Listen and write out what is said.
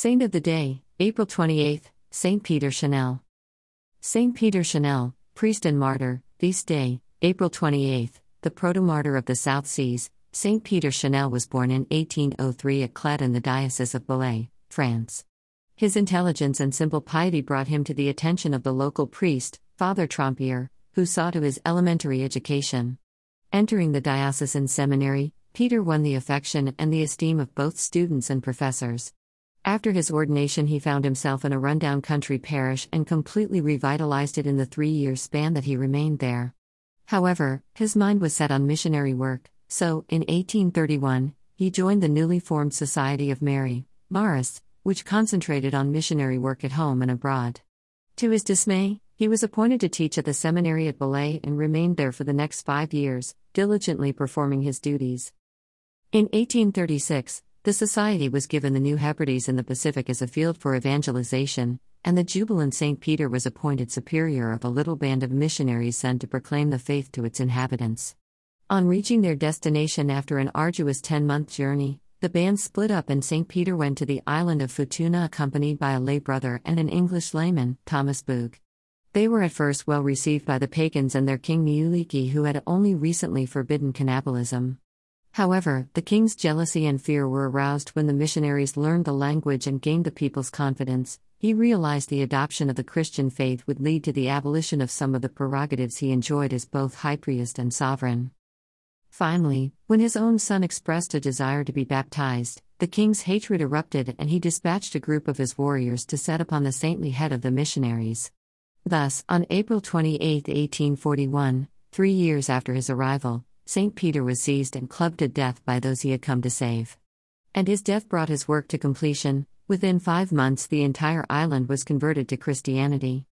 Saint of the Day, April 28, Saint Peter Chanel. Saint Peter Chanel, priest and martyr, feast day, April 28, the proto-martyr of the South Seas. Saint Peter Chanel was born in 1803 at Clet in the Diocese of Belley, France. His intelligence and simple piety brought him to the attention of the local priest, Father Trompier, who saw to his elementary education. Entering the diocesan seminary, Peter won the affection and the esteem of both students and professors. After his ordination, he found himself in a rundown country parish and completely revitalized it in the three year span that he remained there. However, his mind was set on missionary work, so, in 1831, he joined the newly formed Society of Mary, Maris, which concentrated on missionary work at home and abroad. To his dismay, he was appointed to teach at the seminary at Belley and remained there for the next five years, diligently performing his duties. In 1836, the Society was given the New Hebrides in the Pacific as a field for evangelization, and the jubilant St. Peter was appointed superior of a little band of missionaries sent to proclaim the faith to its inhabitants. On reaching their destination after an arduous 10 month journey, the band split up and St. Peter went to the island of Futuna accompanied by a lay brother and an English layman, Thomas Boog. They were at first well received by the pagans and their king Niuliki, who had only recently forbidden cannibalism. However, the king's jealousy and fear were aroused when the missionaries learned the language and gained the people's confidence. He realized the adoption of the Christian faith would lead to the abolition of some of the prerogatives he enjoyed as both high priest and sovereign. Finally, when his own son expressed a desire to be baptized, the king's hatred erupted and he dispatched a group of his warriors to set upon the saintly head of the missionaries. Thus, on April 28, 1841, three years after his arrival, St. Peter was seized and clubbed to death by those he had come to save. And his death brought his work to completion. Within five months, the entire island was converted to Christianity.